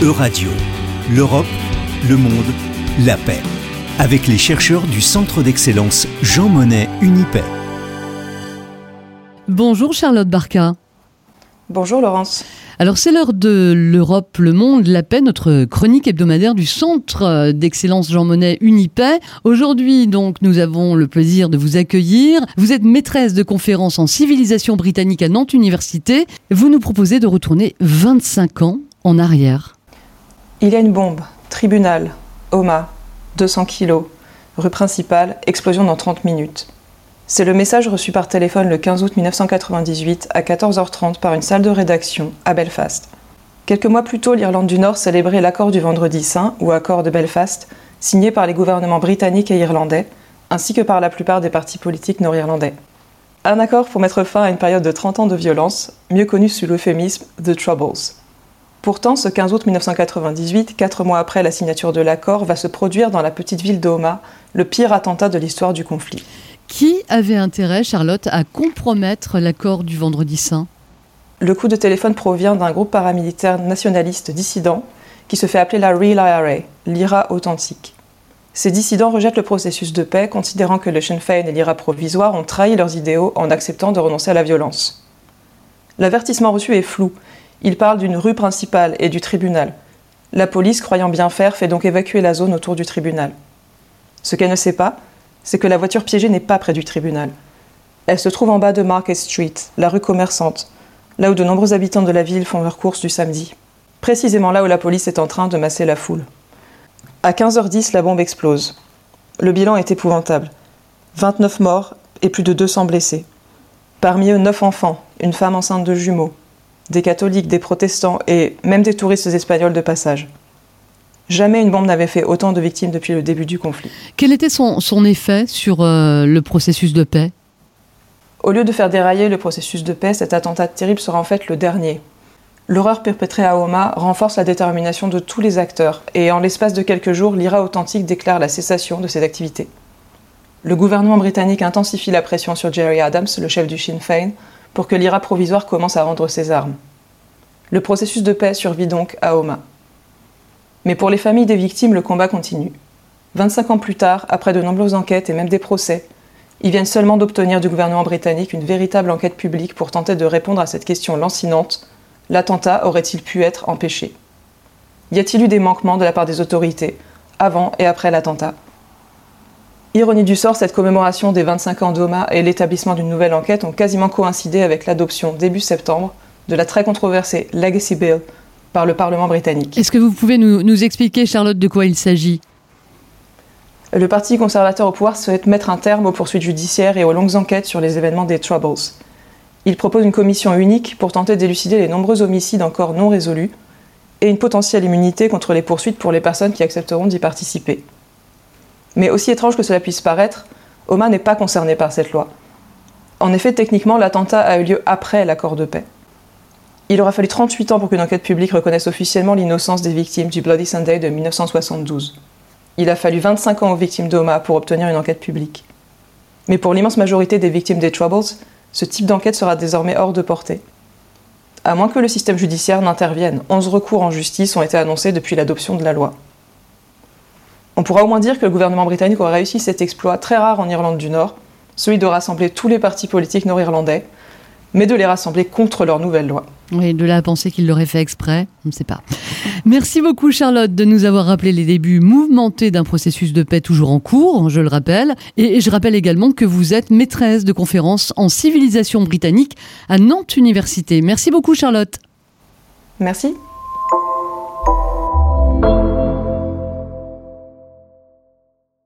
Euradio, l'Europe, le monde, la paix. Avec les chercheurs du Centre d'excellence Jean Monnet Unipaix. Bonjour Charlotte Barca. Bonjour Laurence. Alors c'est l'heure de l'Europe, le monde, la paix, notre chronique hebdomadaire du Centre d'excellence Jean Monnet Unipaix. Aujourd'hui donc nous avons le plaisir de vous accueillir. Vous êtes maîtresse de conférences en civilisation britannique à Nantes Université. Vous nous proposez de retourner 25 ans en arrière. Il y a une bombe, tribunal, Oma, 200 kilos, rue principale, explosion dans 30 minutes. C'est le message reçu par téléphone le 15 août 1998 à 14h30 par une salle de rédaction à Belfast. Quelques mois plus tôt, l'Irlande du Nord célébrait l'accord du Vendredi Saint, ou accord de Belfast, signé par les gouvernements britanniques et irlandais, ainsi que par la plupart des partis politiques nord-irlandais. Un accord pour mettre fin à une période de 30 ans de violence, mieux connue sous l'euphémisme The Troubles. Pourtant, ce 15 août 1998, quatre mois après la signature de l'accord, va se produire dans la petite ville d'Oma le pire attentat de l'histoire du conflit. Qui avait intérêt, Charlotte, à compromettre l'accord du Vendredi Saint? Le coup de téléphone provient d'un groupe paramilitaire nationaliste dissident qui se fait appeler la Real IRA, l'IRA authentique. Ces dissidents rejettent le processus de paix, considérant que le Sinn Féin et l'IRA provisoire ont trahi leurs idéaux en acceptant de renoncer à la violence. L'avertissement reçu est flou. Il parle d'une rue principale et du tribunal. La police, croyant bien faire, fait donc évacuer la zone autour du tribunal. Ce qu'elle ne sait pas, c'est que la voiture piégée n'est pas près du tribunal. Elle se trouve en bas de Market Street, la rue commerçante, là où de nombreux habitants de la ville font leurs courses du samedi. Précisément là où la police est en train de masser la foule. À 15h10, la bombe explose. Le bilan est épouvantable. 29 morts et plus de 200 blessés. Parmi eux, 9 enfants, une femme enceinte de jumeaux, des catholiques, des protestants et même des touristes espagnols de passage. Jamais une bombe n'avait fait autant de victimes depuis le début du conflit. Quel était son, son effet sur euh, le processus de paix? Au lieu de faire dérailler le processus de paix, cet attentat terrible sera en fait le dernier. L'horreur perpétrée à Homa renforce la détermination de tous les acteurs, et en l'espace de quelques jours, l'IRA authentique déclare la cessation de ses activités. Le gouvernement britannique intensifie la pression sur Jerry Adams, le chef du Sinn Féin, pour que l'IRA provisoire commence à rendre ses armes. Le processus de paix survit donc à Homa. Mais pour les familles des victimes, le combat continue. 25 ans plus tard, après de nombreuses enquêtes et même des procès, ils viennent seulement d'obtenir du gouvernement britannique une véritable enquête publique pour tenter de répondre à cette question lancinante l'attentat aurait-il pu être empêché? Y a-t-il eu des manquements de la part des autorités, avant et après l'attentat? Ironie du sort, cette commémoration des 25 ans d'Oma et l'établissement d'une nouvelle enquête ont quasiment coïncidé avec l'adoption début septembre de la très controversée Legacy Bill par le Parlement britannique. Est-ce que vous pouvez nous, nous expliquer, Charlotte, de quoi il s'agit? Le Parti conservateur au pouvoir souhaite mettre un terme aux poursuites judiciaires et aux longues enquêtes sur les événements des Troubles. Il propose une commission unique pour tenter d'élucider les nombreux homicides encore non résolus et une potentielle immunité contre les poursuites pour les personnes qui accepteront d'y participer. Mais aussi étrange que cela puisse paraître, Oma n'est pas concerné par cette loi. En effet, techniquement, l'attentat a eu lieu après l'accord de paix. Il aura fallu 38 ans pour qu'une enquête publique reconnaisse officiellement l'innocence des victimes du Bloody Sunday de 1972. Il a fallu 25 ans aux victimes d'Oma pour obtenir une enquête publique. Mais pour l'immense majorité des victimes des Troubles, ce type d'enquête sera désormais hors de portée. À moins que le système judiciaire n'intervienne, 11 recours en justice ont été annoncés depuis l'adoption de la loi. On pourra au moins dire que le gouvernement britannique aura réussi cet exploit très rare en Irlande du Nord, celui de rassembler tous les partis politiques nord-irlandais, mais de les rassembler contre leur nouvelle loi. Oui, de là à penser qu'il l'aurait fait exprès, on ne sait pas. Merci beaucoup Charlotte de nous avoir rappelé les débuts mouvementés d'un processus de paix toujours en cours, je le rappelle. Et je rappelle également que vous êtes maîtresse de conférences en civilisation britannique à Nantes Université. Merci beaucoup Charlotte. Merci.